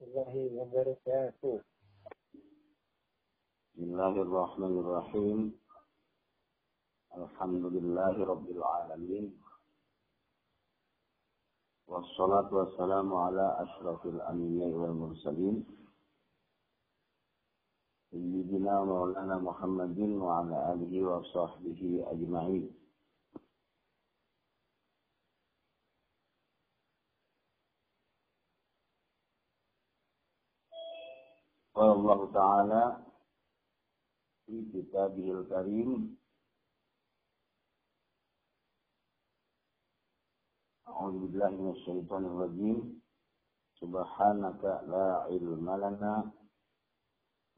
الله وبركاته. بسم الله الرحمن الرحيم. الحمد لله رب العالمين. والصلاة والسلام على أشرف الأنبياء والمرسلين. سيدنا مولانا محمد وعلى آله وصحبه أجمعين. قال الله تعالى في كتابه الكريم أعوذ بالله من الشيطان الرجيم. سبحانك لا علم لنا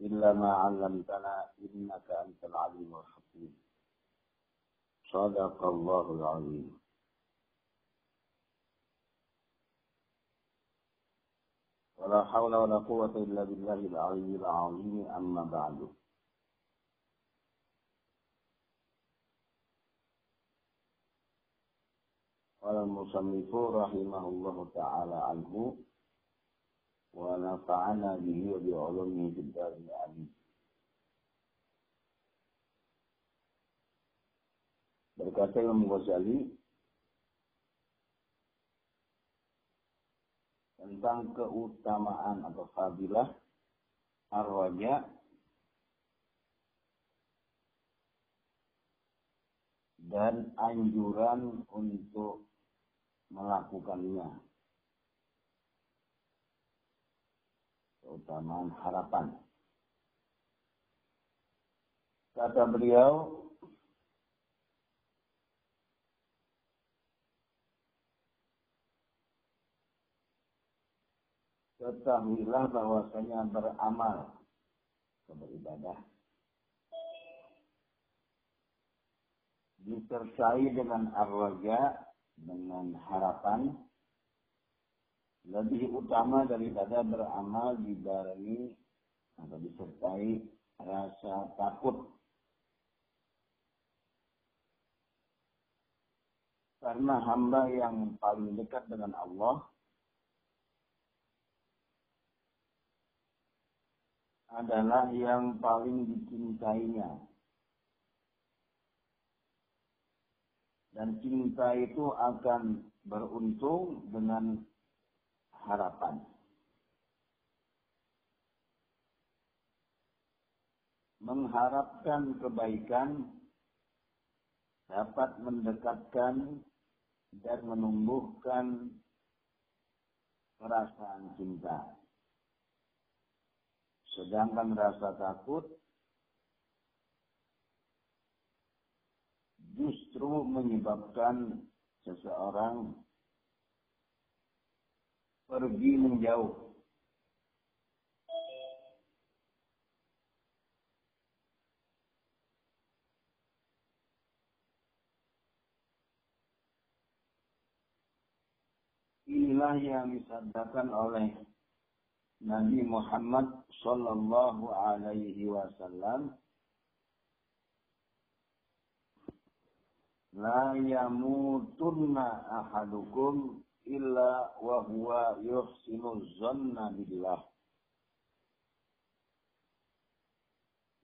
إلا ما علمتنا إنك أنت العليم الحكيم. صدق الله العظيم. ولا حول ولا قوة إلا بالله العلي العظيم أما بعد. قال المصنف رحمه الله تعالى عنه ونفعنا به وبعلومه في الدار العليم Berkata Imam Ghazali tentang keutamaan atau fadilah ar-raja dan anjuran untuk melakukannya. Keutamaan harapan. Kata beliau, ketahuilah bahwasanya beramal beribadah. Disertai dengan arwaja dengan harapan. Lebih utama daripada beramal dibarengi atau disertai rasa takut. Karena hamba yang paling dekat dengan Allah adalah yang paling dicintainya. Dan cinta itu akan beruntung dengan harapan. Mengharapkan kebaikan dapat mendekatkan dan menumbuhkan perasaan cinta. Sedangkan rasa takut justru menyebabkan seseorang pergi menjauh. Inilah yang disabdakan oleh Nabi Muhammad sallallahu alaihi wasallam La yamutunna ahadukum illa wa huwa yuhsinu zanna billah.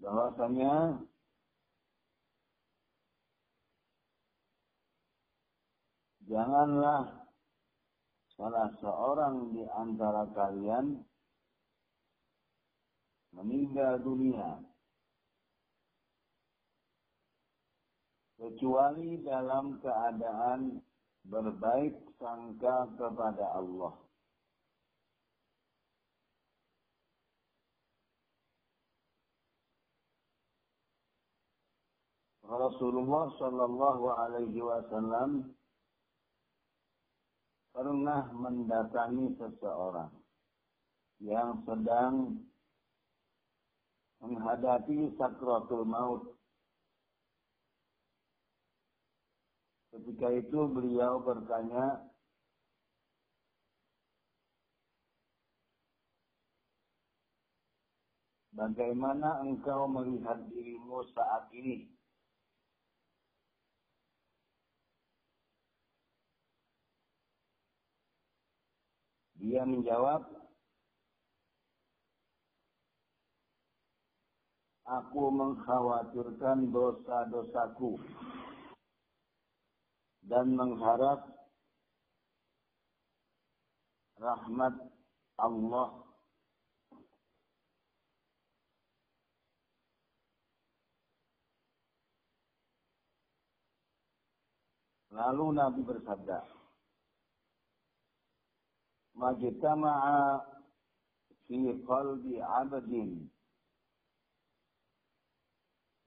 Bahwasanya janganlah salah seorang di antara kalian meninggal dunia kecuali dalam keadaan berbaik sangka kepada Allah. Rasulullah Shallallahu Alaihi Wasallam pernah mendatangi seseorang yang sedang menghadapi sakratul maut. Ketika itu beliau bertanya, Bagaimana engkau melihat dirimu saat ini? Dia menjawab, Aku mengkhawatirkan dosa-dosaku dan mengharap rahmat Allah. Lalu Nabi bersabda, Majtama'a fi qalbi 'abdin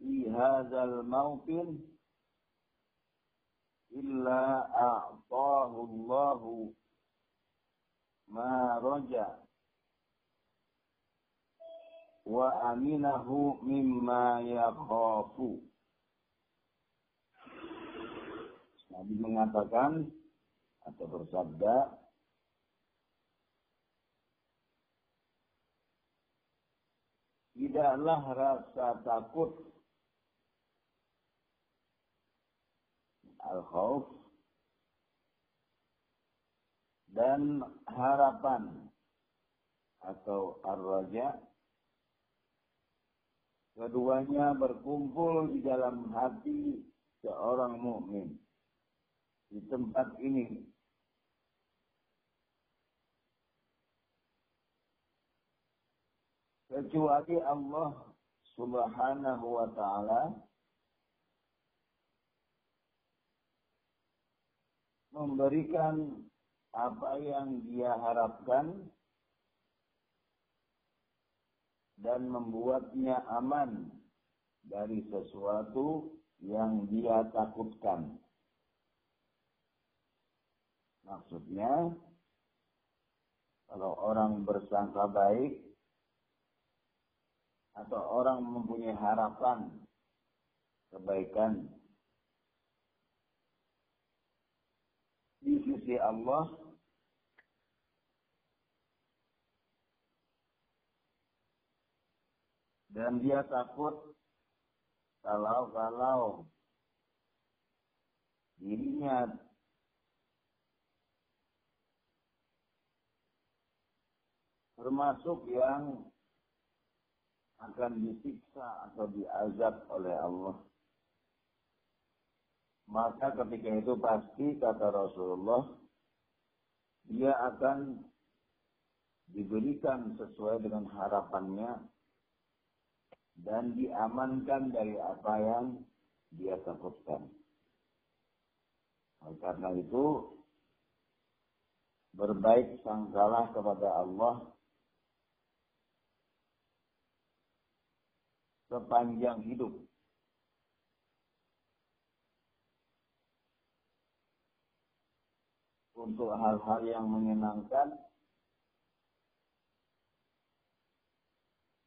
fi hadzal mawqin illa a'tahu Allahu ma raja wa aminahu mimma yakhafu. Nabi mengatakan atau bersabda Tidaklah rasa takut al-khawf dan harapan atau ar-raja keduanya berkumpul di dalam hati seorang mukmin di tempat ini. Kecuali Allah subhanahu wa ta'ala memberikan apa yang dia harapkan dan membuatnya aman dari sesuatu yang dia takutkan. Maksudnya, kalau orang bersangka baik, atau orang mempunyai harapan kebaikan di sisi Allah, dan dia takut kalau-kalau dirinya termasuk yang akan disiksa atau diazab oleh Allah. Maka ketika itu pasti kata Rasulullah, dia akan diberikan sesuai dengan harapannya dan diamankan dari apa yang dia takutkan. Oleh karena itu, berbaik sangkalah kepada Allah sepanjang hidup. Untuk hal-hal yang menyenangkan,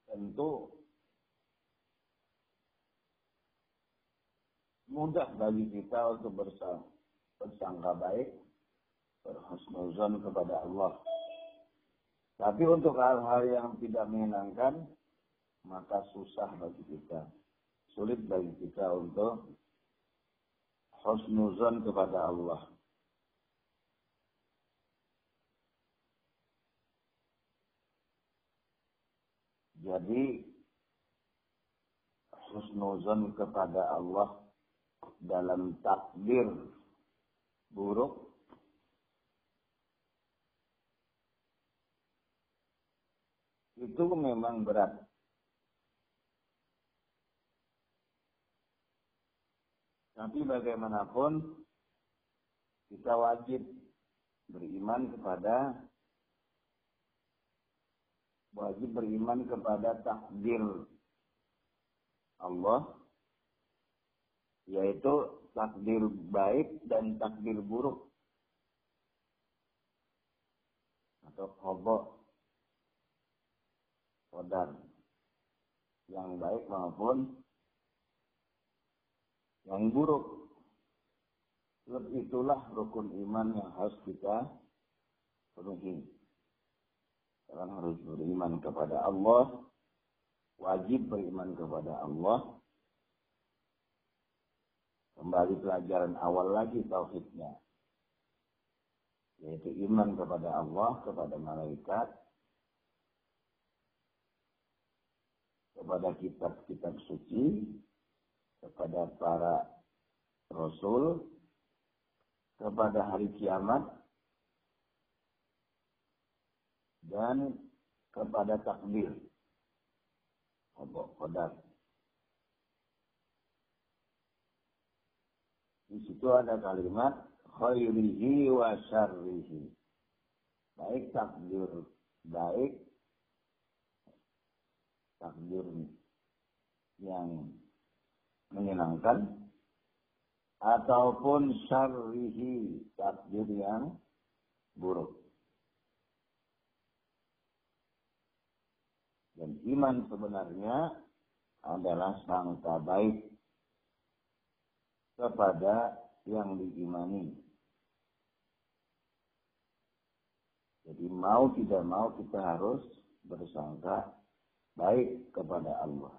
tentu mudah bagi kita untuk bersangka baik, berhusnuzon kepada Allah. Tapi untuk hal-hal yang tidak menyenangkan, maka susah bagi kita. Sulit bagi kita untuk husnuzon kepada Allah. Jadi husnuzon kepada Allah dalam takdir buruk itu memang berat. Tapi bagaimanapun kita wajib beriman kepada wajib beriman kepada takdir Allah yaitu takdir baik dan takdir buruk atau kobok kodar yang baik maupun yang buruk. Itulah rukun iman yang harus kita penuhi. Kalian harus beriman kepada Allah, wajib beriman kepada Allah. Kembali pelajaran awal lagi tauhidnya. Yaitu iman kepada Allah, kepada malaikat, kepada kitab-kitab suci, kepada para rasul, kepada hari kiamat, dan kepada takdir. Obok kodar. Di situ ada kalimat khairihi wa syarrihi. Baik takdir baik takdir yang menyenangkan ataupun syarrihi takdir yang buruk. Dan iman sebenarnya adalah sangka baik kepada yang diimani. Jadi mau tidak mau kita harus bersangka baik kepada Allah.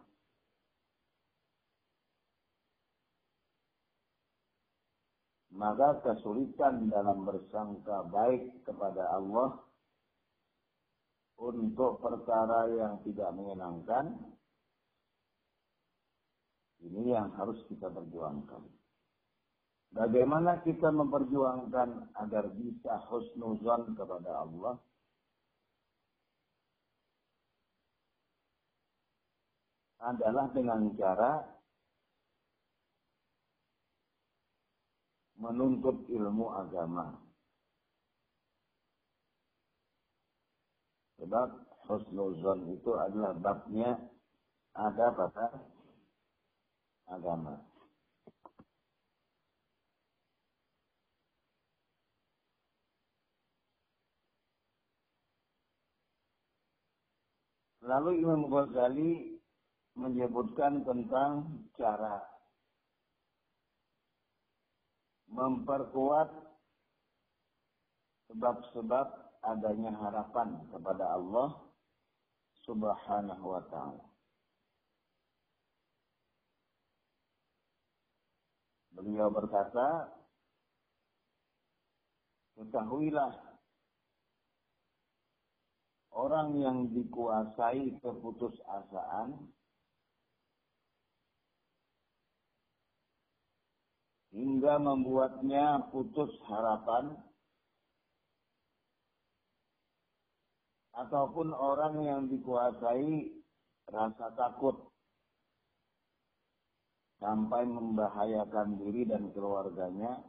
Maka kesulitan dalam bersangka baik kepada Allah untuk perkara yang tidak menyenangkan, ini yang harus kita perjuangkan. Bagaimana kita memperjuangkan agar bisa husnuzan kepada Allah? Adalah dengan cara menuntut ilmu agama. Sebab husnuzan itu adalah babnya ada pada agama. Lalu Imam Ghazali menyebutkan tentang cara memperkuat sebab-sebab adanya harapan kepada Allah Subhanahu wa taala. Beliau berkata, Ketahuilah orang yang dikuasai keputusasaan hingga membuatnya putus harapan ataupun orang yang dikuasai rasa takut sampai membahayakan diri dan keluarganya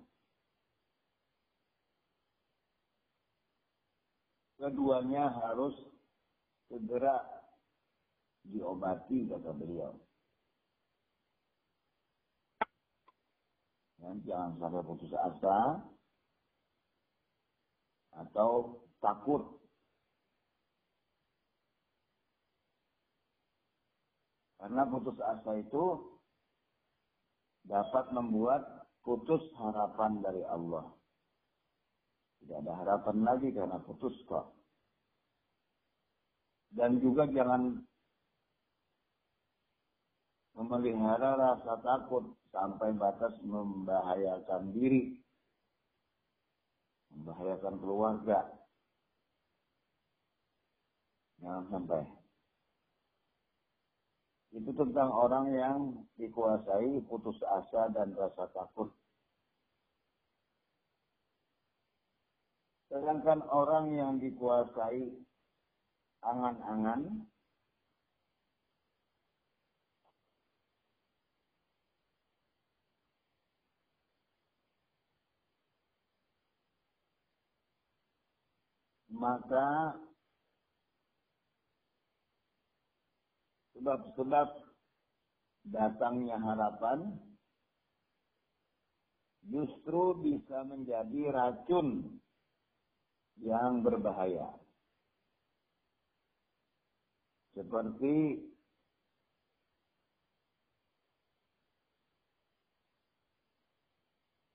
keduanya harus segera diobati kata beliau. Dan jangan sampai putus asa atau takut. Karena putus asa itu dapat membuat putus harapan dari Allah. Tidak ada harapan lagi karena putus kok. Dan juga jangan memelihara rasa takut sampai batas membahayakan diri, membahayakan keluarga. Jangan sampai. Itu tentang orang yang dikuasai putus asa dan rasa takut. Sedangkan orang yang dikuasai angan-angan, maka sebab-sebab datangnya harapan justru bisa menjadi racun yang berbahaya. Seperti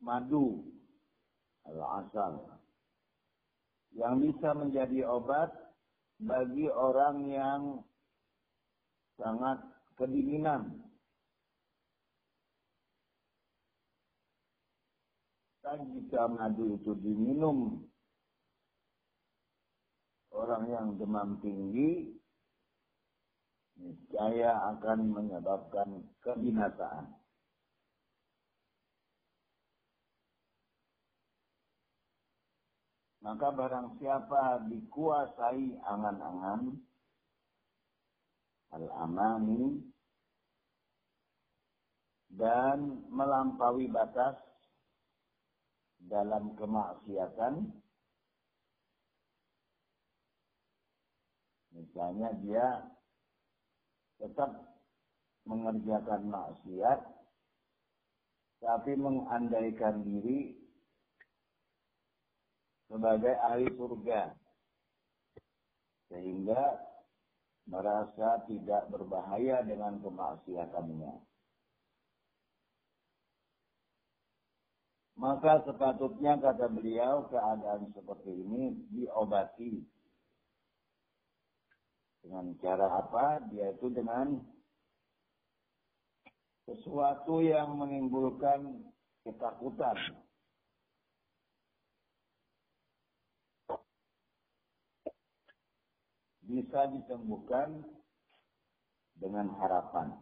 madu atau asal yang bisa menjadi obat bagi orang yang sangat kedinginan. Dan jika madu itu diminum orang yang demam tinggi niscaya akan menyebabkan kebinasaan. Maka barang siapa dikuasai angan-angan, al-amani, dan melampaui batas dalam kemaksiatan, misalnya dia tetap mengerjakan maksiat, tapi mengandaikan diri sebagai ahli surga. Sehingga merasa tidak berbahaya dengan kemaksiatannya. Maka sepatutnya kata beliau keadaan seperti ini diobati. Dengan cara apa? Dia itu dengan sesuatu yang menimbulkan ketakutan bisa disembuhkan dengan harapan.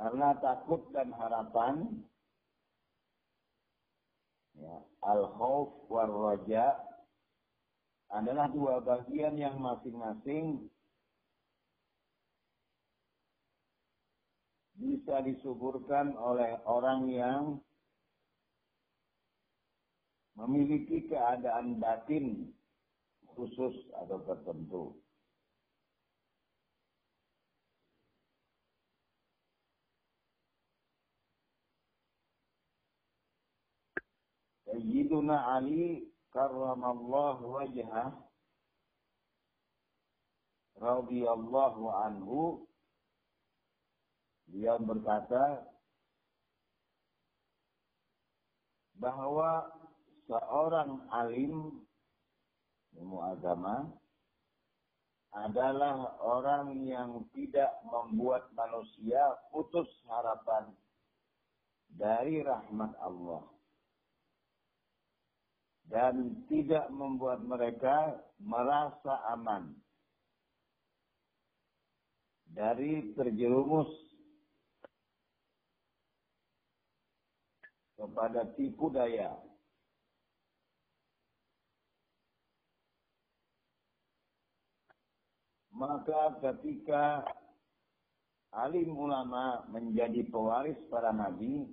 Karena takut dan harapan, ya, al-khawf war raja adalah dua bagian yang masing-masing bisa disuburkan oleh orang yang memiliki keadaan batin khusus atau tertentu. Sayyiduna Ali karramallahu wajhah radhiyallahu anhu Beliau berkata bahwa seorang alim ilmu agama adalah orang yang tidak membuat manusia putus harapan dari rahmat Allah dan tidak membuat mereka merasa aman dari terjerumus kepada tipu daya. Maka ketika alim ulama menjadi pewaris para nabi,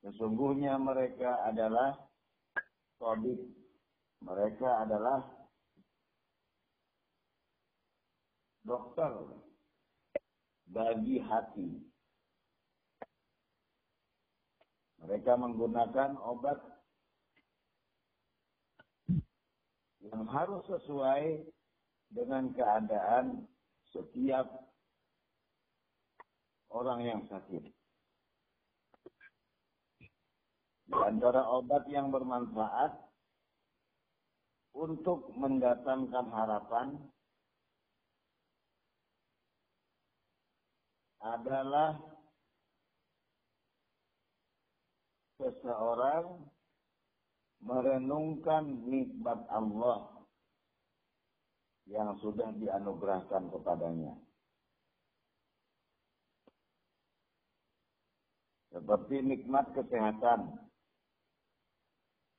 sesungguhnya mereka adalah tabib. Mereka adalah dokter bagi hati. Mereka menggunakan obat yang harus sesuai dengan keadaan setiap orang yang sakit. Di antara obat yang bermanfaat untuk mendatangkan harapan adalah seseorang merenungkan nikmat Allah yang sudah dianugerahkan kepadanya. Seperti nikmat kesehatan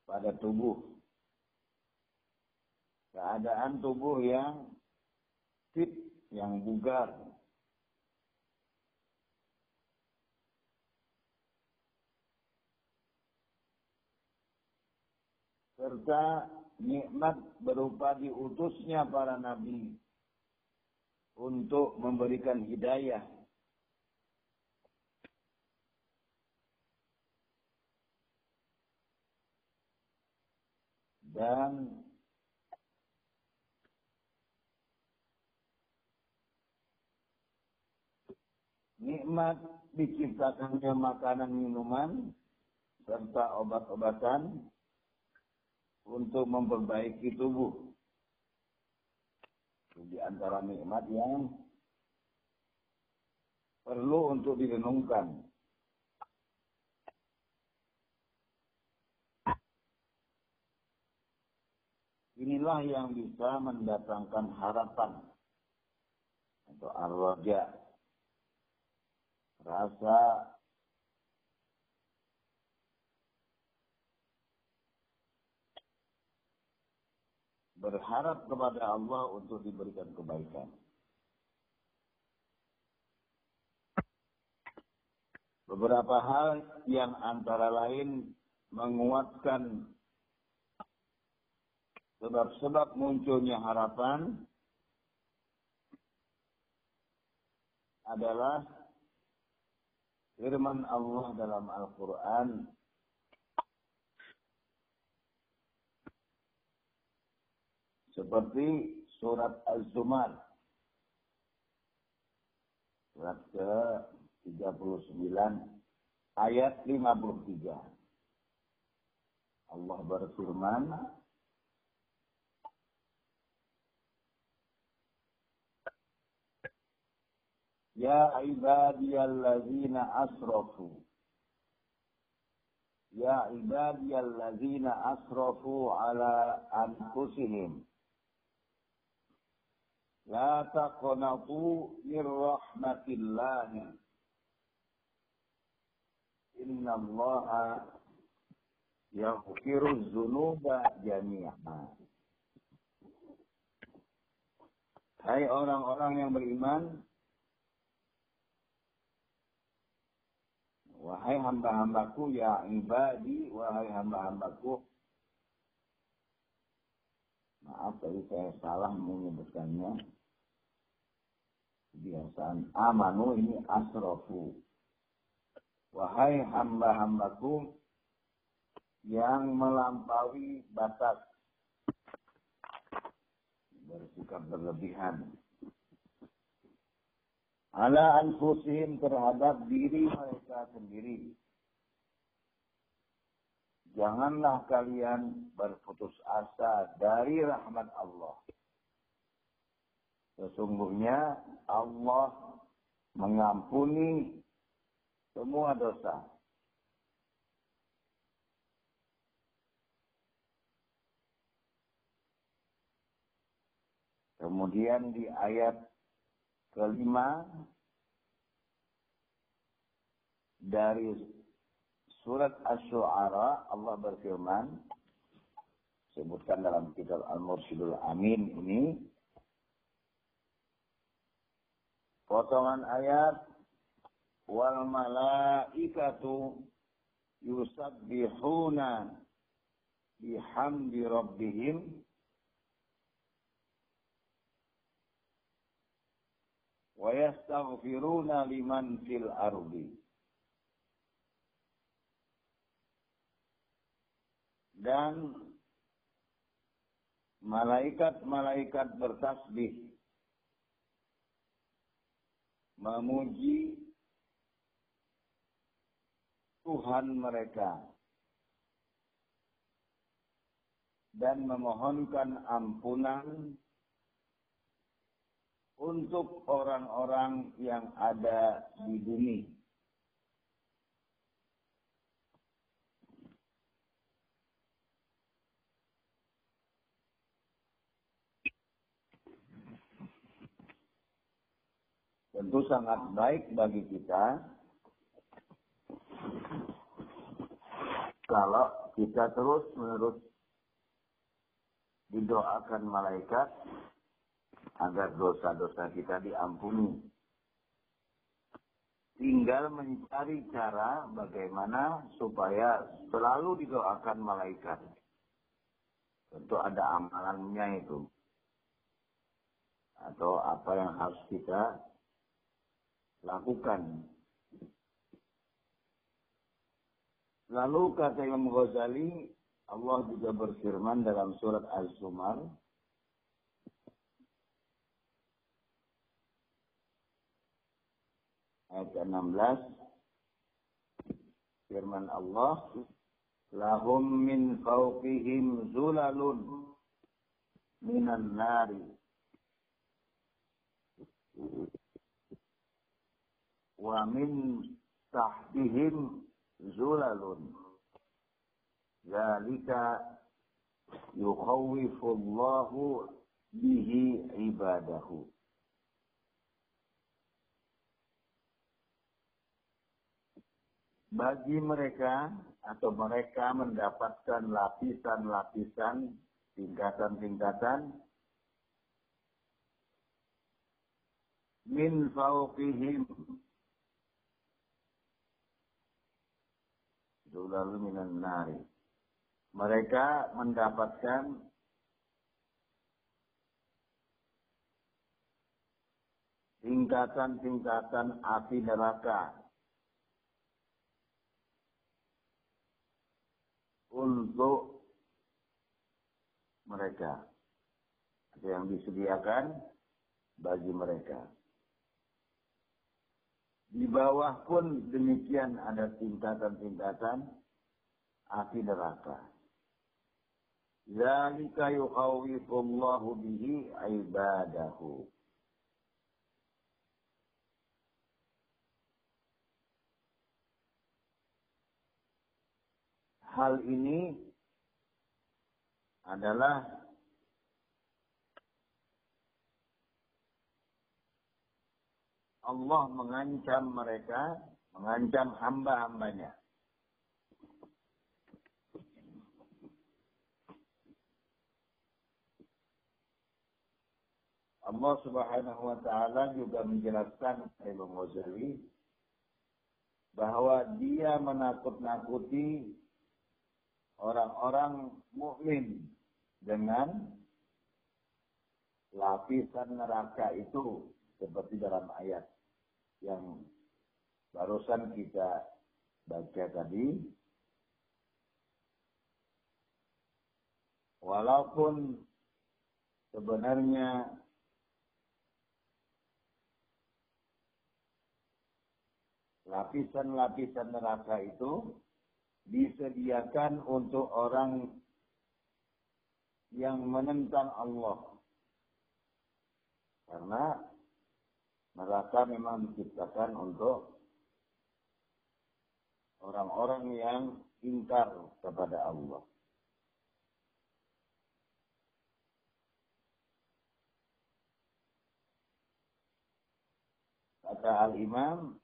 pada tubuh. Keadaan tubuh yang fit, yang bugar, serta nikmat berupa diutusnya para nabi untuk memberikan hidayah. Dan nikmat diciptakannya makanan minuman serta obat-obatan untuk memperbaiki tubuh. Itu di antara nikmat yang perlu untuk direnungkan. Inilah yang bisa mendatangkan harapan atau arwaja. Rasa berharap kepada Allah untuk diberikan kebaikan. Beberapa hal yang antara lain menguatkan sebab-sebab munculnya harapan adalah firman Allah dalam Al-Quran Seperti surat Az-Zumar. Surat ke-39 ayat 53. Allah berfirman, Ya ibadiyallazina asrafu Ya ibadiyallazina asrafu ala anfusihim La taqnatu min rahmatillah. Inna Allah yaghfiru dzunuba jami'a. Hai orang-orang yang beriman, wahai hamba-hambaku ya ibadi, wahai hamba-hambaku, maaf tadi saya salah menyebutkannya kebiasaan amanu ini asrofu. Wahai hamba-hambaku yang melampaui batas bersikap berlebihan. Ala anfusihim terhadap diri mereka sendiri. Janganlah kalian berputus asa dari rahmat Allah. Sesungguhnya Allah mengampuni semua dosa. Kemudian di ayat kelima dari surat Asy-Syu'ara Allah berfirman sebutkan dalam kitab Al-Mursyidul Amin ini potongan ayat wal malaikatu yusabbihuna bihamdi rabbihim. Wa yastaghfiruna liman fil ardi. Dan malaikat-malaikat bertasbih memuji Tuhan mereka dan memohonkan ampunan untuk orang-orang yang ada di bumi. Tentu sangat baik bagi kita kalau kita terus menerus didoakan malaikat agar dosa-dosa kita diampuni. Tinggal mencari cara bagaimana supaya selalu didoakan malaikat. Tentu ada amalannya itu. Atau apa yang harus kita lakukan. Lalu kata Imam Ghazali, Allah juga berfirman dalam surat Az-Zumar, ayat 16, firman Allah, lahum min fawqihim zulalun minan nari wa min tahtihim zulalun zalika yukhawifullahu bihi ibadahu. Bagi mereka atau mereka mendapatkan lapisan-lapisan, tingkatan-tingkatan min fauqihim Dulalu minan nari. Mereka mendapatkan tingkatan-tingkatan api neraka untuk mereka. Yang disediakan bagi mereka. Di bawah pun demikian ada tingkatan-tingkatan api neraka. Zalika yukhawifullahu bihi ibadahu. Hal ini adalah Allah mengancam mereka, mengancam hamba-hambanya. Allah Subhanahu wa taala juga menjelaskan Imam Ghazali bahwa dia menakut-nakuti orang-orang mukmin dengan lapisan neraka itu seperti dalam ayat yang barusan kita baca tadi. Walaupun sebenarnya lapisan-lapisan neraka itu disediakan untuk orang yang menentang Allah. Karena neraka memang diciptakan untuk orang-orang yang ingkar kepada Allah. Kata Al-Imam,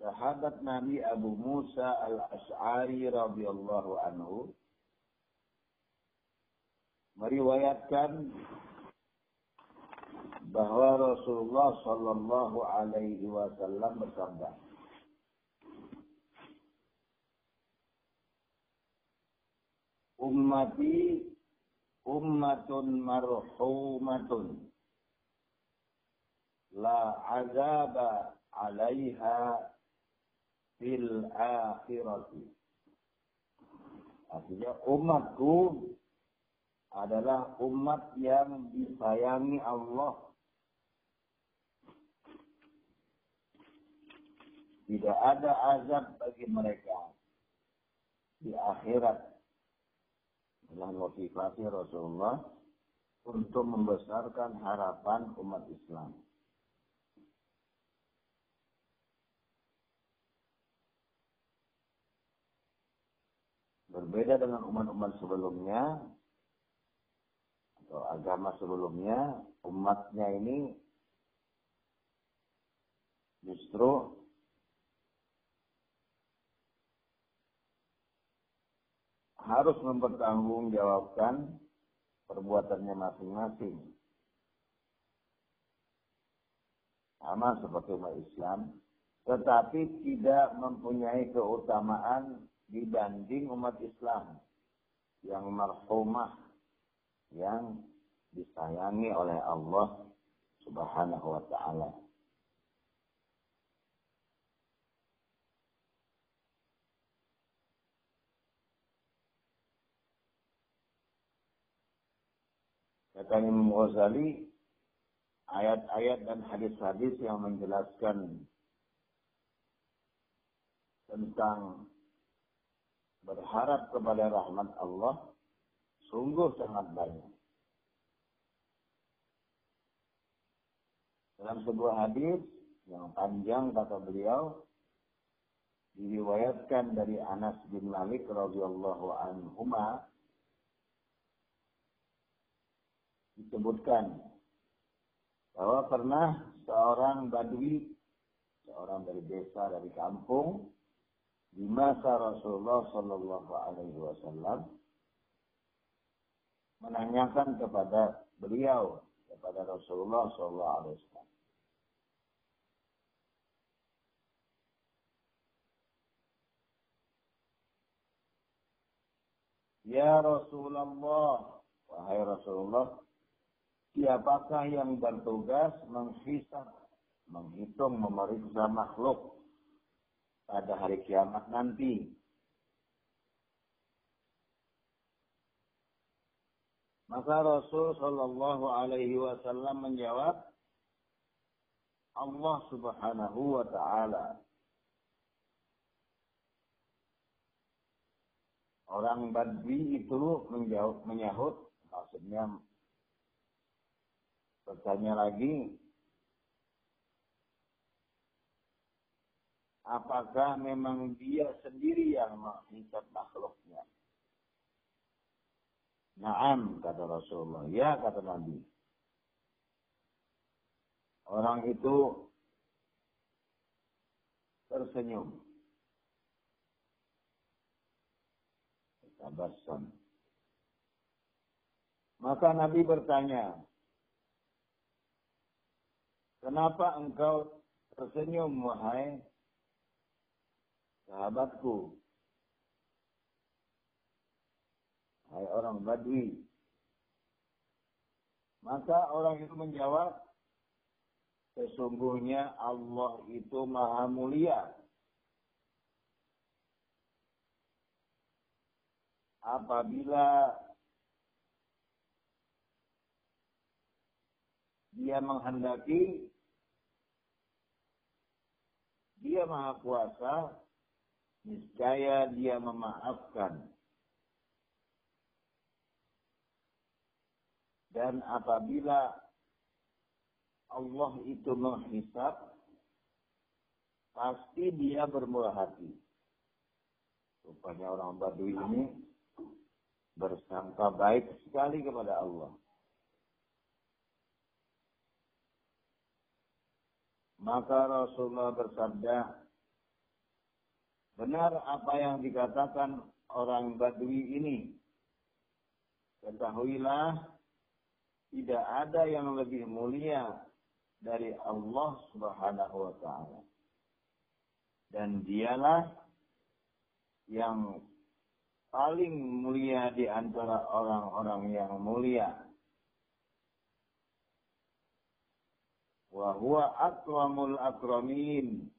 sahabat Nabi Abu Musa Al-Ash'ari radhiyallahu anhu meriwayatkan bahwa Rasulullah Shallallahu Alaihi Wasallam bersabda, ummati ummatun marhumatun la azaba alaiha fil akhirati. Artinya umatku adalah umat yang disayangi Allah Tidak ada azab bagi mereka di akhirat. Adalah motivasi Rasulullah untuk membesarkan harapan umat Islam. Berbeda dengan umat-umat sebelumnya, atau agama sebelumnya, umatnya ini justru harus mempertanggungjawabkan perbuatannya masing-masing. Sama seperti umat Islam, tetapi tidak mempunyai keutamaan dibanding umat Islam yang marhumah, yang disayangi oleh Allah Subhanahu wa taala. Kata Imam Ghazali, ayat-ayat dan hadis-hadis yang menjelaskan tentang berharap kepada rahmat Allah sungguh sangat banyak. Dalam sebuah hadis yang panjang kata beliau diriwayatkan dari Anas bin Malik radhiyallahu anhu disebutkan bahwa pernah seorang badui, seorang dari desa, dari kampung, di masa Rasulullah Shallallahu Alaihi Wasallam menanyakan kepada beliau kepada Rasulullah Shallallahu Alaihi Wasallam. Ya Rasulullah, wahai Rasulullah, siapakah yang bertugas menghisap, menghitung, memeriksa makhluk pada hari kiamat nanti? Maka Rasul Shallallahu Alaihi Wasallam menjawab, Allah Subhanahu Wa Taala. Orang Badui itu menjawab, menyahut, maksudnya bertanya lagi, apakah memang dia sendiri yang menghisap makhluknya? Naam, kata Rasulullah. Ya, kata Nabi. Orang itu tersenyum. Tabassum. Maka Nabi bertanya, Kenapa engkau tersenyum, wahai sahabatku? Hai orang Badui. Maka orang itu menjawab, sesungguhnya Allah itu maha mulia. Apabila dia menghendaki, dia maha kuasa, niscaya dia memaafkan Dan apabila Allah itu menghisap, pasti dia bermurah hati. Rupanya orang Badui ini bersangka baik sekali kepada Allah. Maka Rasulullah bersabda, benar apa yang dikatakan orang Badui ini. Ketahuilah tidak ada yang lebih mulia dari Allah Subhanahu wa taala. Dan dialah yang paling mulia di antara orang-orang yang mulia. Wa huwa akramul akramin.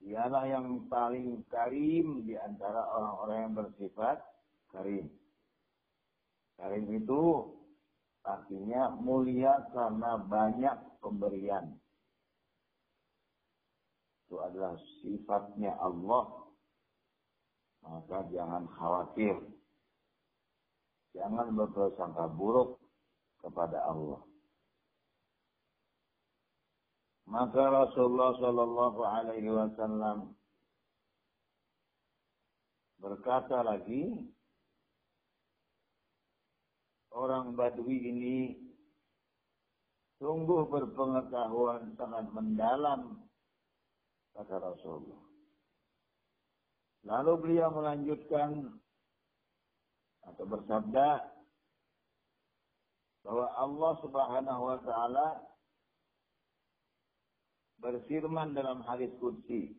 Dialah yang paling karim di antara orang-orang yang bersifat karim. Karim itu Artinya mulia karena banyak pemberian. Itu adalah sifatnya Allah. Maka jangan khawatir. Jangan berprasangka buruk kepada Allah. Maka Rasulullah Shallallahu Alaihi Wasallam berkata lagi, orang Badui ini sungguh berpengetahuan sangat mendalam kata Rasulullah. Lalu beliau melanjutkan atau bersabda bahwa Allah Subhanahu wa taala berfirman dalam hadis qudsi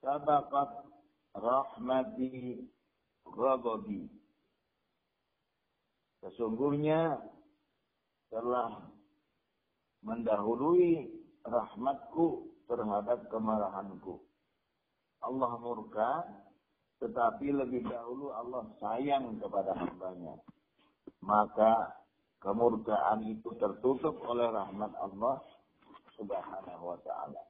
Sabaqat rahmati ghadabi Sesungguhnya telah mendahului rahmatku terhadap kemarahanku. Allah murka, tetapi lebih dahulu Allah sayang kepada hambanya. Maka kemurkaan itu tertutup oleh rahmat Allah subhanahu wa ta'ala.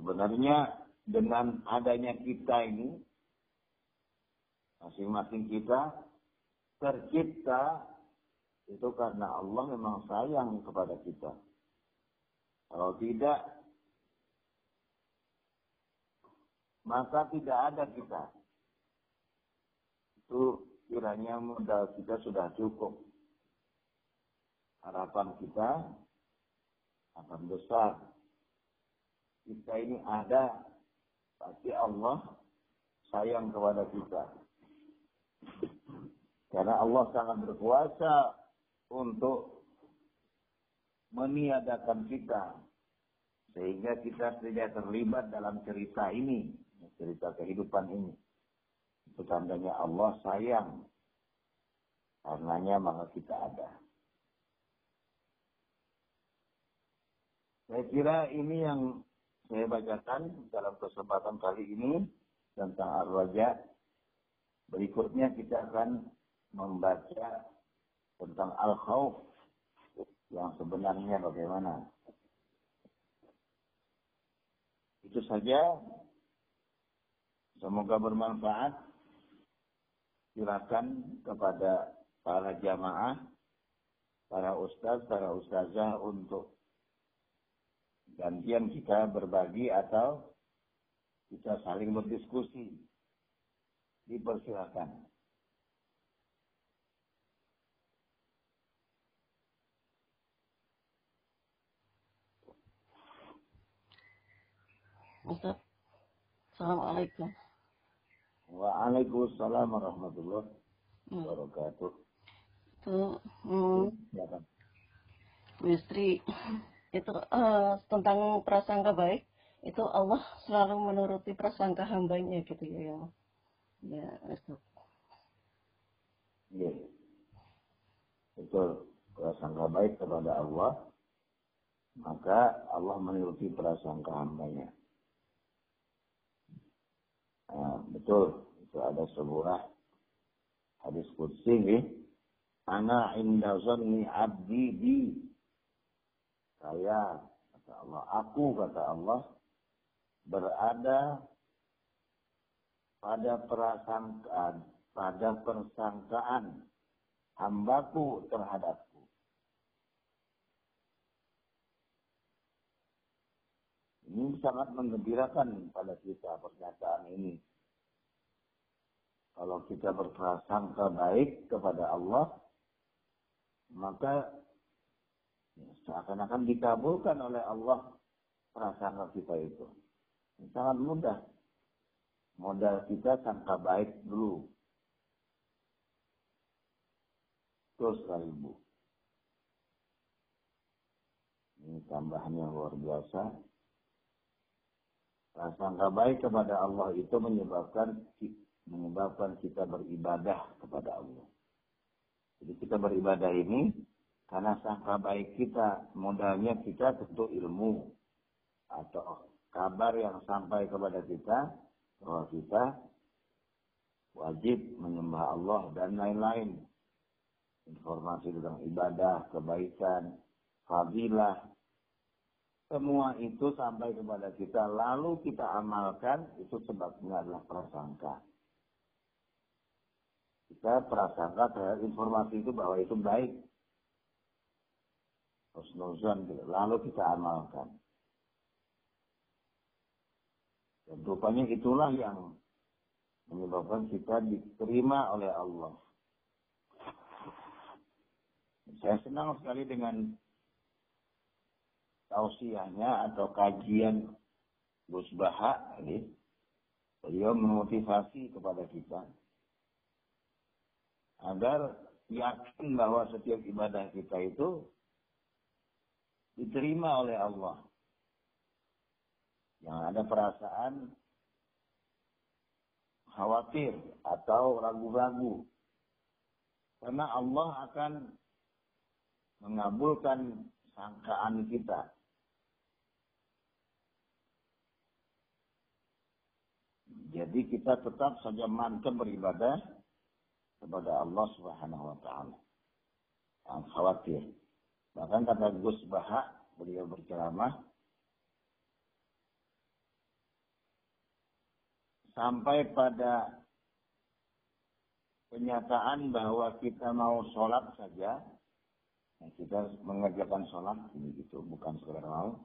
Sebenarnya dengan adanya kita ini, masing-masing kita tercipta itu karena Allah memang sayang kepada kita. Kalau tidak, maka tidak ada kita. Itu kiranya modal kita sudah cukup. Harapan kita akan besar. Kita ini ada, pasti Allah sayang kepada kita. Karena Allah sangat berkuasa untuk meniadakan kita. Sehingga kita tidak terlibat dalam cerita ini. Cerita kehidupan ini. Itu tandanya Allah sayang. Karenanya maka kita ada. Saya kira ini yang saya bacakan dalam kesempatan kali ini tentang ar-raja. Berikutnya kita akan membaca tentang al-khawf yang sebenarnya bagaimana. Itu saja. Semoga bermanfaat. Silakan kepada para jamaah, para ustaz, para ustazah untuk gantian kita berbagi atau kita saling berdiskusi. Dipersilakan. Assalamualaikum. Waalaikumsalam warahmatullahi hmm. wabarakatuh. Itu hmm, Silakan. Bu Istri itu uh, tentang prasangka baik itu Allah selalu menuruti prasangka hambanya gitu ya ya. Ya, Ustaz. Iya. Betul. Prasangka baik kepada Allah maka Allah menuruti prasangka hambanya. Nah, betul, itu ada sebuah hadis kursi nih. Ana inda zanni abdi bi. Saya, kata Allah, aku, kata Allah, berada pada prasangkaan, pada persangkaan hambaku terhadapku. Ini sangat menggembirakan pada kita pernyataan ini. Kalau kita berprasangka baik kepada Allah, maka ya, seakan-akan dikabulkan oleh Allah prasangka kita itu. Sangat mudah. Modal kita sangka baik dulu. Terus sekali Bu. Ini tambahannya luar biasa. Prasangka baik kepada Allah itu menyebabkan menyebabkan kita beribadah kepada Allah. Jadi kita beribadah ini karena sangka baik kita, modalnya kita tentu ilmu atau kabar yang sampai kepada kita bahwa kita wajib menyembah Allah dan lain-lain. Informasi tentang ibadah, kebaikan, fadilah, semua itu sampai kepada kita, lalu kita amalkan, itu sebabnya adalah prasangka. Kita prasangka terhadap informasi itu bahwa itu baik. Husnuzan, gitu. lalu kita amalkan. Dan rupanya itulah yang menyebabkan kita diterima oleh Allah. Saya senang sekali dengan tausiahnya atau kajian Gus Baha ini, beliau memotivasi kepada kita agar yakin bahwa setiap ibadah kita itu diterima oleh Allah. Yang ada perasaan khawatir atau ragu-ragu. Karena Allah akan mengabulkan sangkaan kita. Jadi kita tetap saja mantap beribadah kepada Allah Subhanahu wa taala. Jangan khawatir. Bahkan kata Gus Baha, beliau berceramah sampai pada kenyataan bahwa kita mau sholat saja, kita mengerjakan sholat begitu, bukan sekedar mau,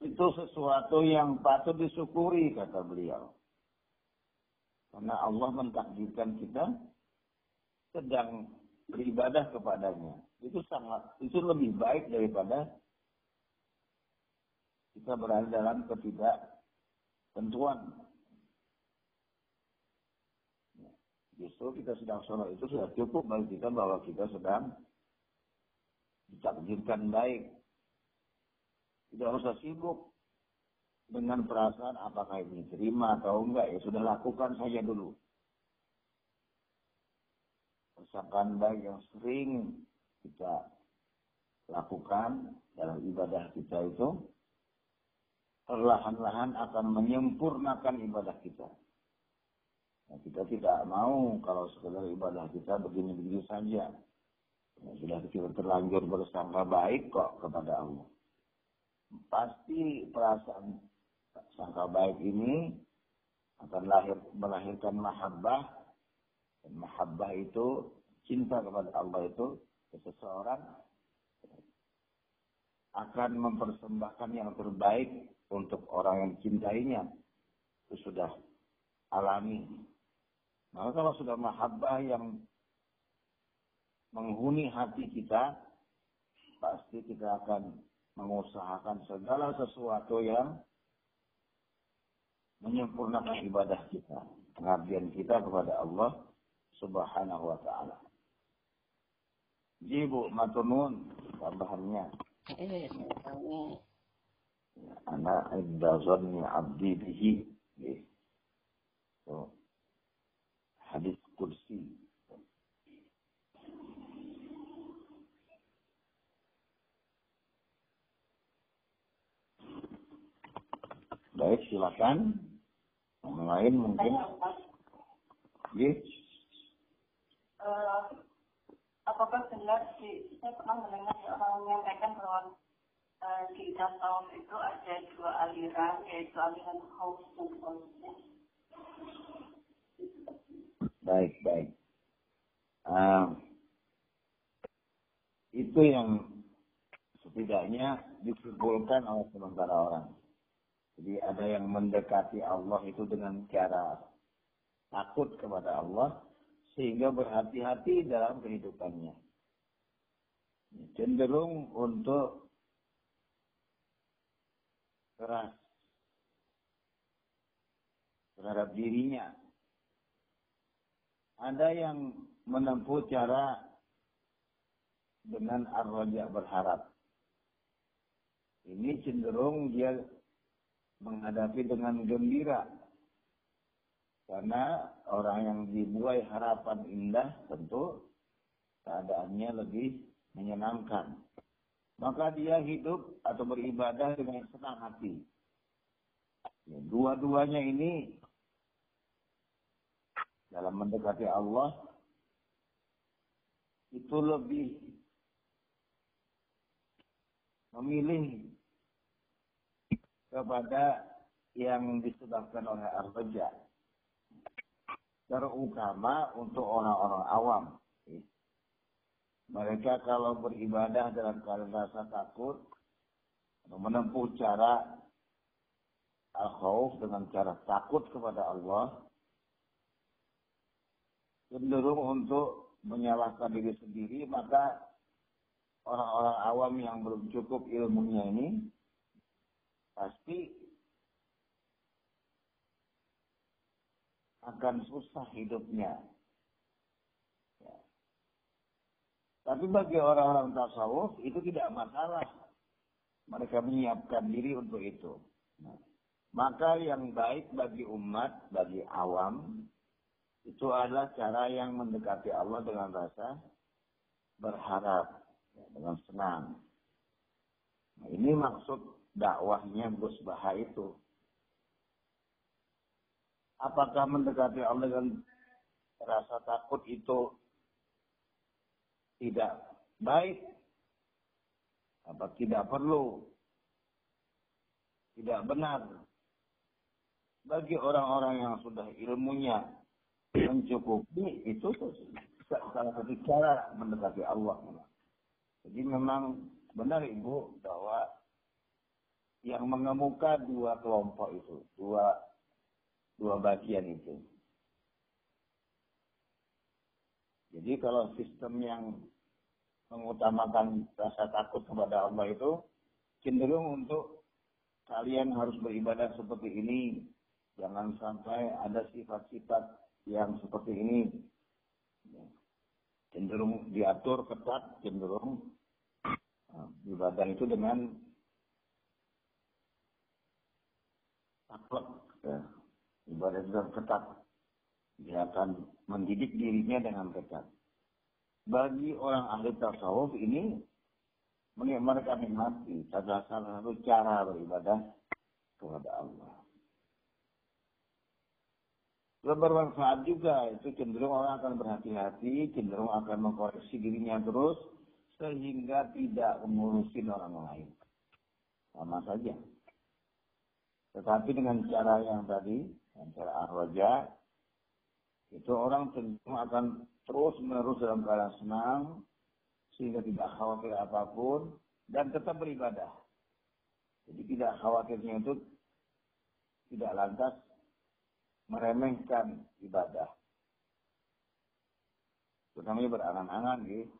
itu sesuatu yang patut disyukuri kata beliau. Karena Allah mentakdirkan kita sedang beribadah kepadanya. Itu sangat itu lebih baik daripada kita berada dalam ketidaktentuan. Justru kita sedang sholat itu sudah cukup bagi kita bahwa kita sedang ditakdirkan baik. Tidak usah sibuk dengan perasaan apakah ini terima atau enggak. Ya sudah lakukan saja dulu. Persangkaan baik yang sering kita lakukan dalam ibadah kita itu perlahan-lahan akan menyempurnakan ibadah kita. Nah, kita tidak mau kalau sekedar ibadah kita begini-begini saja. Nah, sudah kita terlanjur bersangka baik kok kepada Allah. Pasti perasaan sangka baik ini akan lahir melahirkan mahabbah dan mahabbah itu cinta kepada Allah itu seseorang akan mempersembahkan yang terbaik untuk orang yang cintainya. Itu sudah alami. Maka kalau sudah mahabbah yang menghuni hati kita, pasti kita akan mengusahakan segala sesuatu yang menyempurnakan ibadah kita, pengabdian kita kepada Allah Subhanahu wa taala. Jibu matunun tambahannya. Anak inda zanni abdi bihi. Hadis kursi. Baik, silakan. Yang lain mungkin. Iya. Uh, apakah benar di, saya pernah mendengar orang menyampaikan bahwa uh, di tasawuf itu ada dua aliran, yaitu aliran haus dan hausnya. Baik, baik. Uh, itu yang setidaknya dikumpulkan oleh sementara orang. Jadi ada yang mendekati Allah itu dengan cara takut kepada Allah sehingga berhati-hati dalam kehidupannya. Cenderung untuk keras terhadap dirinya. Ada yang menempuh cara dengan arroja berharap. Ini cenderung dia menghadapi dengan gembira. Karena orang yang dibuai harapan indah tentu keadaannya lebih menyenangkan. Maka dia hidup atau beribadah dengan senang hati. Ya, Dua-duanya ini dalam mendekati Allah itu lebih memilih kepada yang disebabkan oleh arbaja. Terutama untuk orang-orang awam. Mereka kalau beribadah dalam keadaan rasa takut, menempuh cara al-khawf dengan cara takut kepada Allah, cenderung untuk menyalahkan diri sendiri, maka orang-orang awam yang belum cukup ilmunya ini pasti akan susah hidupnya. Ya. Tapi bagi orang-orang tasawuf itu tidak masalah. Mereka menyiapkan diri untuk itu. Nah, maka yang baik bagi umat, bagi awam, itu adalah cara yang mendekati Allah dengan rasa berharap, ya, dengan senang. Nah, ini maksud dakwahnya Gus Baha itu. Apakah mendekati Allah dengan rasa takut itu tidak baik? Apa tidak perlu? Tidak benar. Bagi orang-orang yang sudah ilmunya mencukupi, itu salah satu cara mendekati Allah. Jadi memang benar Ibu bahwa yang mengemuka dua kelompok itu, dua dua bagian itu. Jadi kalau sistem yang mengutamakan rasa takut kepada Allah itu cenderung untuk kalian harus beribadah seperti ini. Jangan sampai ada sifat-sifat yang seperti ini. Cenderung diatur ketat, cenderung uh, ibadah itu dengan taklek. Ya. Ibadah itu ketat. Dia akan mendidik dirinya dengan ketat. Bagi orang ahli tasawuf ini mereka nikmati salah satu cara beribadah kepada Allah. Bermanfaat juga itu cenderung orang akan berhati-hati, cenderung akan mengkoreksi dirinya terus sehingga tidak mengurusin orang lain. Sama saja. Tetapi dengan cara yang tadi, dengan cara arroja, itu orang cenderung akan terus menerus dalam keadaan senang sehingga tidak khawatir apa pun dan tetap beribadah. Jadi tidak khawatirnya itu tidak lantas meremehkan ibadah. Terutama berangan-angan gitu.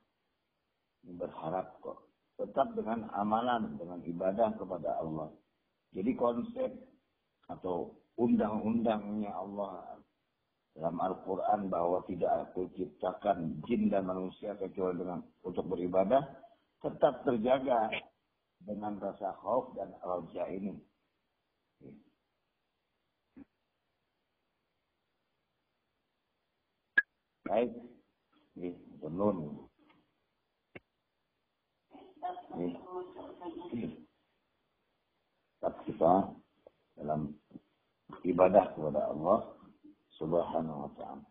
Berharap kok. Tetap dengan amalan, dengan ibadah kepada Allah. Jadi konsep atau undang-undangnya Allah dalam Al-Quran bahwa tidak aku ciptakan jin dan manusia kecuali dengan untuk beribadah tetap terjaga dengan rasa khauf dan roja ini. Baik, ini tenun. Ini. Tetap kita dalam ibadah kepada Allah Subhanahu wa ta'ala.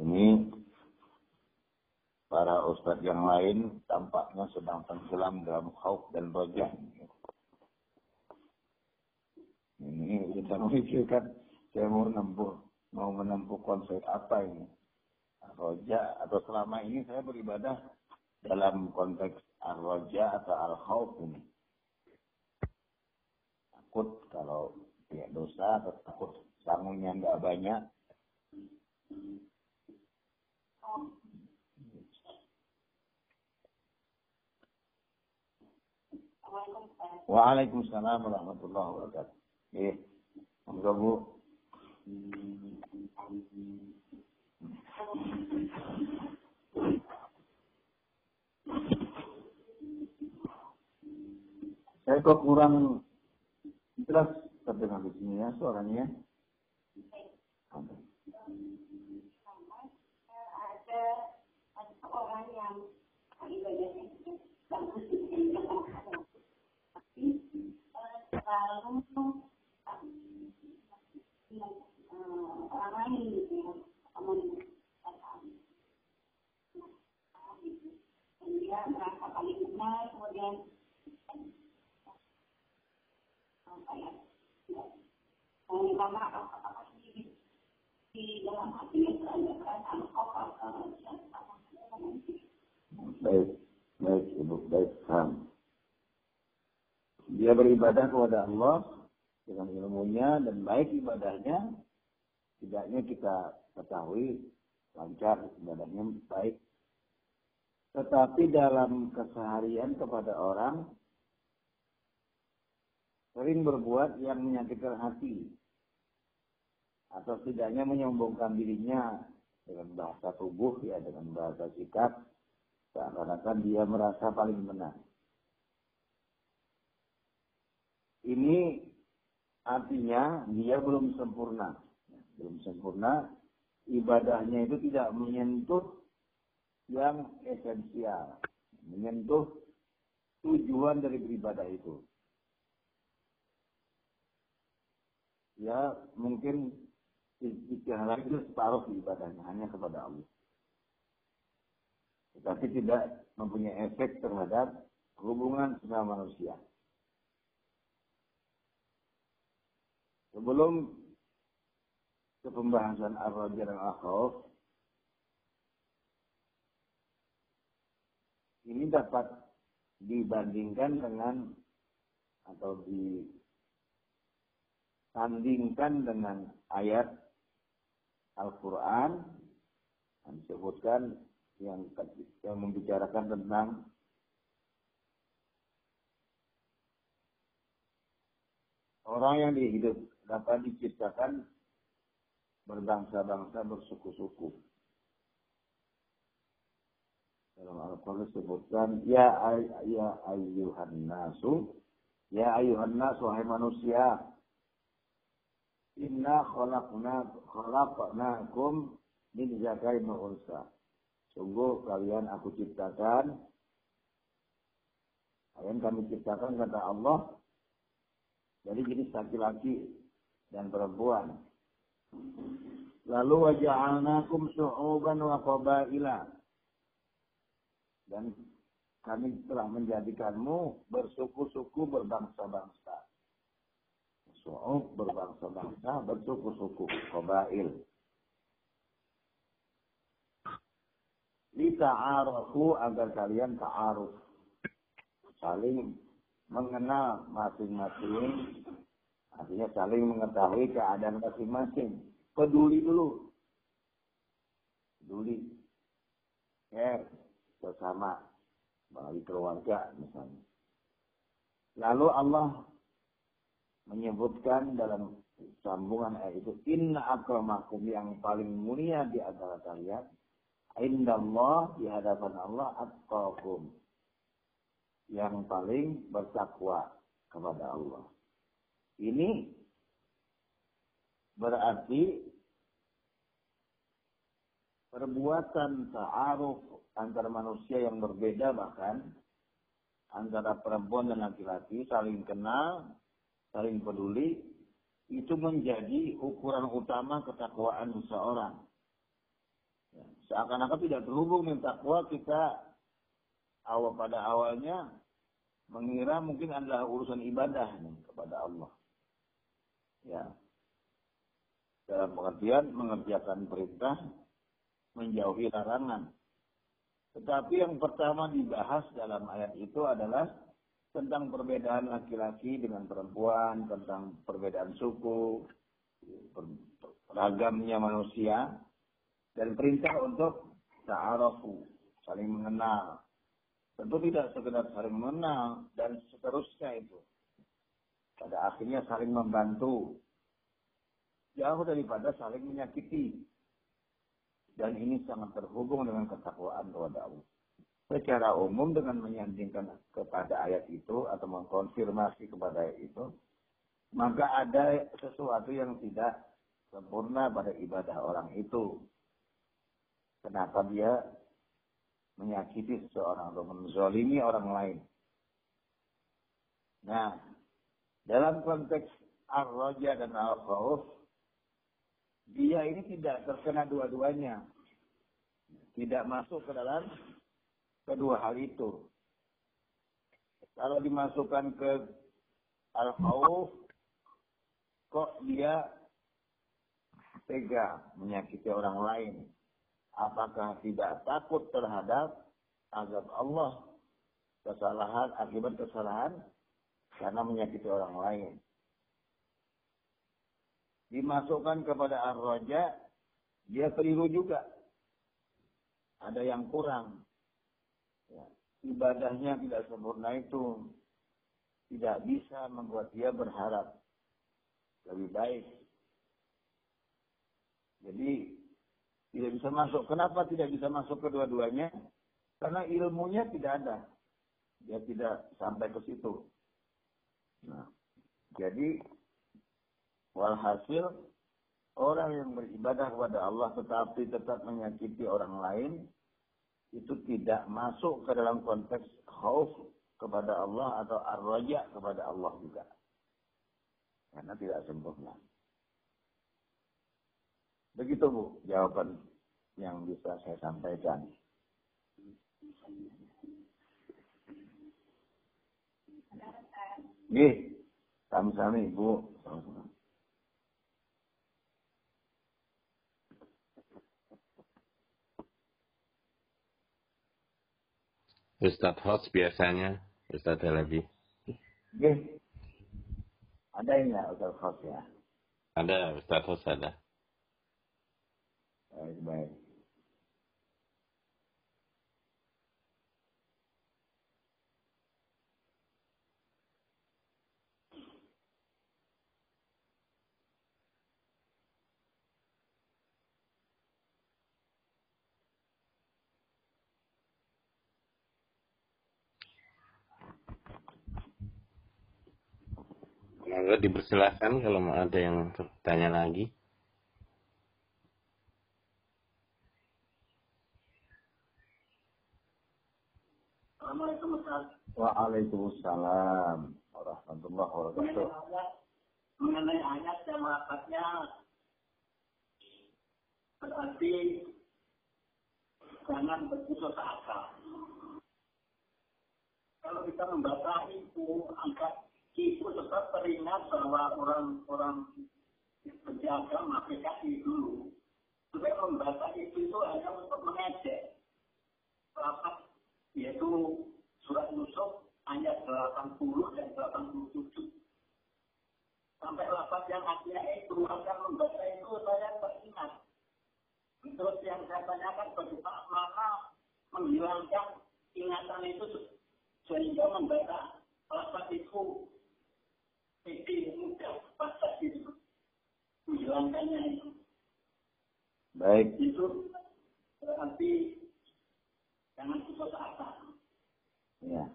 Ini para ustadz yang lain tampaknya sedang tenggelam dalam khauf dan roja. Ini kita memikirkan saya mau menempuh mau menempuh konsep apa ini roja atau selama ini saya beribadah dalam konteks ar-roja atau al-khauf ini takut kalau dia dosa atau takut sangunya nggak banyak. Waalaikumsalam warahmatullahi wabarakatuh. Eh, monggo Bu. Saya kok kurang Jelas terdengar di sini ya suaranya. Ada. Ada orang yang selalu orang lain gitu ya dia merasa paling benar kemudian meminta maaf apakah di, di dalam hatinya itu ada perasaan kotor baik baik ibu baik paham. Dia beribadah kepada Allah dengan ilmunya dan baik ibadahnya. Tidaknya kita ketahui lancar ibadahnya baik tetapi dalam keseharian kepada orang sering berbuat yang menyakitkan hati atau setidaknya menyombongkan dirinya dengan bahasa tubuh ya dengan bahasa sikap seakan-akan dia merasa paling benar. Ini artinya dia belum sempurna, belum sempurna ibadahnya itu tidak menyentuh yang esensial, menyentuh tujuan dari beribadah itu. ya mungkin lain itu separuh ibadahnya hanya kepada Allah. Tetapi tidak mempunyai efek terhadap hubungan sesama manusia. Sebelum ke pembahasan ar-raja dan al ini dapat dibandingkan dengan atau disandingkan dengan ayat Al-Quran yang disebutkan yang membicarakan tentang orang yang dihidup dapat diciptakan berbangsa-bangsa bersuku-suku. Dalam Al-Quran disebutkan, Ya, ya ayyuhan nasu, Ya ayyuhan nasu, wahai manusia, Inna khalaqna khalaqnakum min zakarin unsa. Sungguh kalian aku ciptakan kalian kami ciptakan kata Allah dari jenis laki-laki dan perempuan. Lalu waja'alnakum syu'uban wa qabaila. Dan kami telah menjadikanmu bersuku-suku berbangsa-bangsa. Su'ub berbangsa-bangsa, bersuku-suku, qabail. Lita'arafu agar kalian ta'aruf. Saling mengenal masing-masing. Artinya saling mengetahui keadaan masing-masing. Peduli dulu. Peduli. Care bersama melalui keluarga misalnya. Lalu Allah menyebutkan dalam sambungan ayat itu inna akramakum yang paling mulia di antara kalian indallah di hadapan Allah atqakum yang paling bertakwa kepada Allah. Ini berarti perbuatan ta'aruf antara manusia yang berbeda bahkan antara perempuan dan laki-laki saling kenal, saling peduli itu menjadi ukuran utama ketakwaan seseorang. Ya, seakan-akan tidak terhubung dengan takwa kita awal pada awalnya mengira mungkin adalah urusan ibadah kepada Allah. Ya. Dalam pengertian mengerjakan perintah, menjauhi larangan. Tetapi yang pertama dibahas dalam ayat itu adalah tentang perbedaan laki-laki dengan perempuan, tentang perbedaan suku, ragamnya manusia, dan perintah untuk ta'arafu, saling mengenal. Tentu tidak sekedar saling mengenal dan seterusnya itu. Pada akhirnya saling membantu. Jauh daripada saling menyakiti. Dan ini sangat terhubung dengan ketakwaan kepada Allah. Secara umum dengan menyandingkan kepada ayat itu atau mengkonfirmasi kepada ayat itu, maka ada sesuatu yang tidak sempurna pada ibadah orang itu. Kenapa dia menyakiti seseorang atau menzolimi orang lain. Nah, dalam konteks ar-raja dan al-khawf, dia ini tidak terkena dua-duanya. Tidak masuk ke dalam kedua hal itu. Kalau dimasukkan ke al-khawf, kok dia tega menyakiti orang lain apakah tidak takut terhadap azab Allah kesalahan akibat kesalahan karena menyakiti orang lain dimasukkan kepada ar-raja dia keliru juga ada yang kurang ya, ibadahnya tidak sempurna itu tidak bisa membuat dia berharap lebih baik jadi tidak bisa masuk. Kenapa tidak bisa masuk kedua-duanya? Karena ilmunya tidak ada. Dia tidak sampai ke situ. Nah, jadi walhasil orang yang beribadah kepada Allah tetapi tetap menyakiti orang lain itu tidak masuk ke dalam konteks khauf kepada Allah atau ar-raja kepada Allah juga. Karena tidak sempurna. Begitu Bu jawaban yang bisa saya sampaikan. Nih, sami-sami Bu. Ustadz host biasanya, Ustadz lebih. Oke. Ada ini ya Ustadz host ya? Ada, Ustadz host ada. Baik, baik. Dipersilakan kalau mau ada yang bertanya lagi. Assalamualaikum Ustaz. Waalaikumsalam warahmatullahi wabarakatuh. Mengenai ayat yang lafaznya berarti jangan berputus asa. Kalau kita membaca itu angka itu tetap teringat bahwa orang-orang penjaga PKI dulu supaya membaca itu itu hanya untuk mengejek lafaz yaitu surat Yusuf ayat 80 dan 87. Sampai lafaz yang artinya itu akan membaca itu saya teringat. Terus yang saya tanyakan bagaimana menghilangkan ingatan itu sehingga membaca lafaz itu lebih mudah baca itu menghilangkannya itu. Baik. Itu berarti jangan putus asa. Ya.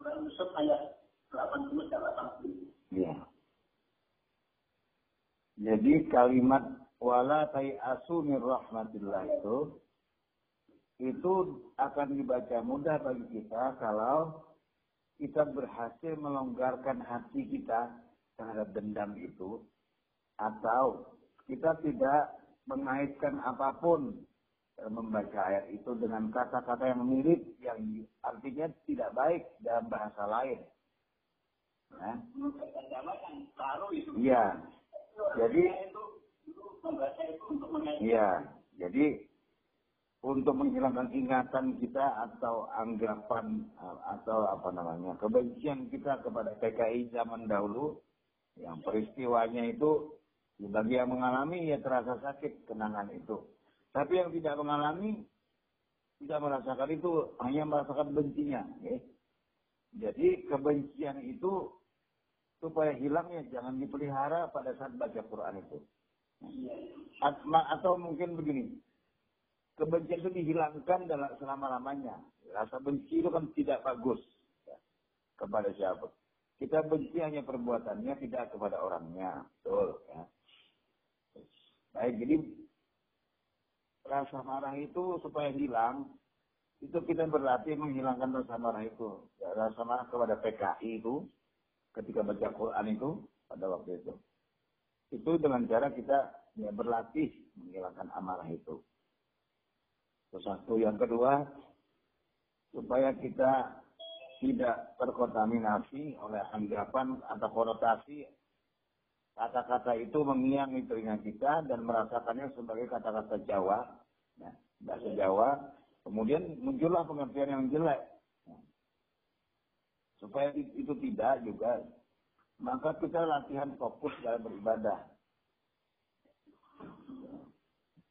Surah Yusuf ayat 80 dan 80. Ya. Jadi kalimat wala asu min rahmatillah itu itu akan dibaca mudah bagi kita kalau kita berhasil melonggarkan hati kita terhadap dendam itu atau kita tidak mengaitkan apa pun membaca ayat itu dengan kata-kata yang mirip yang artinya tidak baik dalam bahasa lain. Nah, Iya. Jadi Iya. Jadi untuk menghilangkan ingatan kita atau anggapan atau apa namanya kebencian kita kepada PKI zaman dahulu. Yang peristiwanya itu bagi yang mengalami ya terasa sakit kenangan itu. Tapi yang tidak mengalami tidak merasakan itu hanya merasakan bencinya ya. jadi kebencian itu supaya hilangnya jangan dipelihara pada saat baca Quran itu. Atau mungkin begini kebencian itu dihilangkan dalam selama-lamanya. Rasa benci itu kan tidak bagus ya, kepada siapa. Kita benci hanya perbuatannya, tidak kepada orangnya. Betul. Ya. Baik, jadi rasa marah itu supaya hilang, itu kita berlatih menghilangkan rasa marah itu. Ya, rasa marah kepada PKI itu, ketika baca Quran itu, pada waktu itu. Itu dengan cara kita ya, berlatih menghilangkan amarah itu. Itu satu. Yang kedua, supaya kita tidak terkontaminasi oleh anggapan atau konotasi kata-kata itu mengiang di telinga kita dan merasakannya sebagai kata-kata Jawa, ya, bahasa Jawa. Kemudian muncullah pengertian yang jelek. Ya. Supaya itu tidak juga, maka kita latihan fokus dalam beribadah.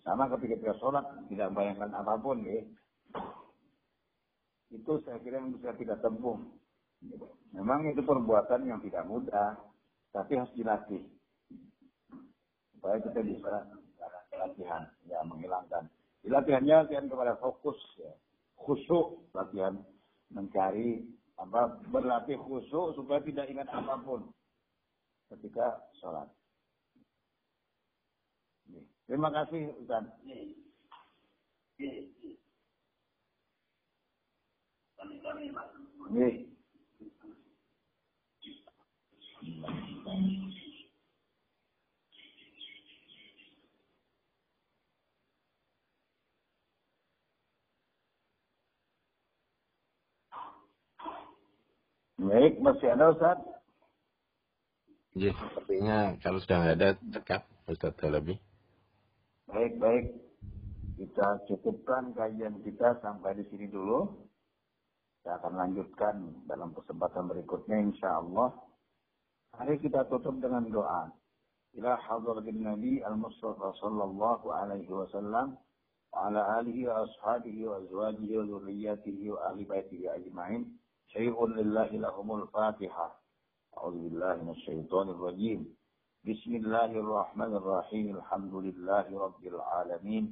Sama ketika sholat, tidak membayangkan apa pun. Ya. Itu saya kira yang bisa kita tempuh. Memang itu perbuatan yang tidak mudah, tapi harus dilatih. Supaya kita bisa latihan, ya menghilangkan. Di latihannya latihan kepada fokus, ya. khusyuk, latihan mencari apa berlatih khusyuk supaya tidak ingat apa pun ketika sholat. Terima kasih Ustaz. Nih. Baik, masih ada Ustaz? Ya, sepertinya kalau sudah ada, cekap Ustaz lebih. Baik, baik. kita cukupkan kajian kita sampai di sini dulu. Kita akan lanjutkan dalam kesempatan berikutnya insya Allah. Hari kita tutup dengan doa. Ila hadratin Nabi al-Mustafa sallallahu alaihi wasallam wa ala alihi wa ashabihi wa azwajihi wa zurriyatihi wa ahli baitihi ajma'in. Syai'un lillahi lahumul fatihah. A'udzu billahi minasyaitonir rajim. Bismillahirrahmanirrahim. Alhamdulillahi rabbil alamin.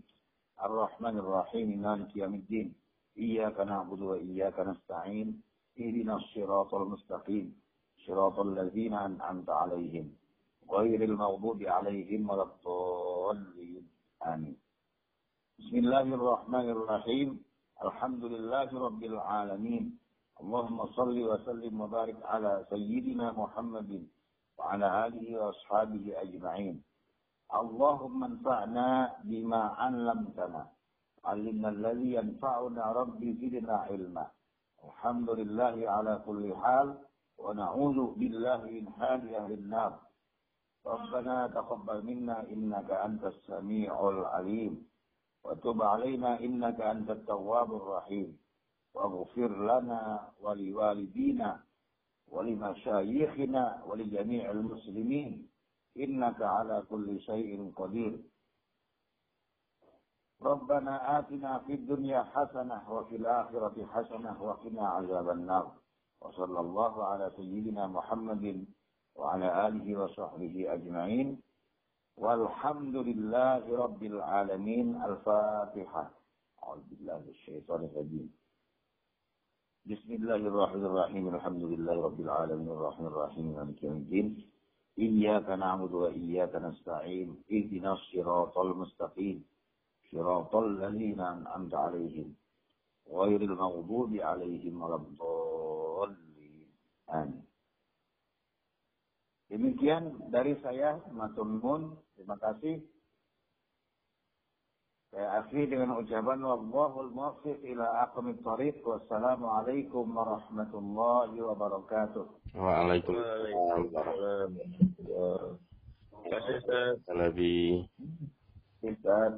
الرحمن الرحيم. مالك يوم الدين. إياك نعبد وإياك نستعين. اهدنا الصراط المستقيم. صراط الذين أنعمت عليهم. غير المغضوب عليهم ولا الضالين. آمين. بسم الله الرحمن الرحيم. الحمد لله رب العالمين. اللهم صل وسلم وبارك على سيدنا محمد وعلى آله وأصحابه أجمعين. اللهم انفعنا بما علمتنا. علمنا الذي ينفعنا. ربي زدنا علما. الحمد لله على كل حال. ونعوذ بالله من حال أهل النار. ربنا تقبل منا إنك أنت السميع العليم. وتب علينا إنك أنت التواب الرحيم. واغفر لنا ولوالدينا ولمشايخنا ولجميع المسلمين. إنك على كل شيء قدير. ربنا آتنا في الدنيا حسنة وفي الآخرة حسنة وقنا عذاب النار. وصلى الله على سيدنا محمد وعلى آله وصحبه أجمعين. والحمد لله رب العالمين. الفاتحة. أعوذ بالله من الشيطان الرجيم. بسم الله الرحمن الرحيم الحمد لله رب العالمين الرحمن الرحيم مالك يوم الدين إياك نعبد وإياك نستعين اهدنا الصراط المستقيم صراط الذين أنعمت عليهم غير المغضوب عليهم ولا الضالين آمين Demikian dari saya, Matun Mun. Terima kasih. Saya akhiri dengan ucapan wallahul muwaffiq ila aqwamit thariq wassalamualaikum warahmatullahi wabarakatuh. Waalaikumsalam warahmatullahi wabarakatuh. Lebih. Ustaz.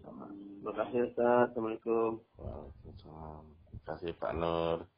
Terima kasih Ustaz. Assalamualaikum. Waalaikumsalam. Terima kasih Pak Nur.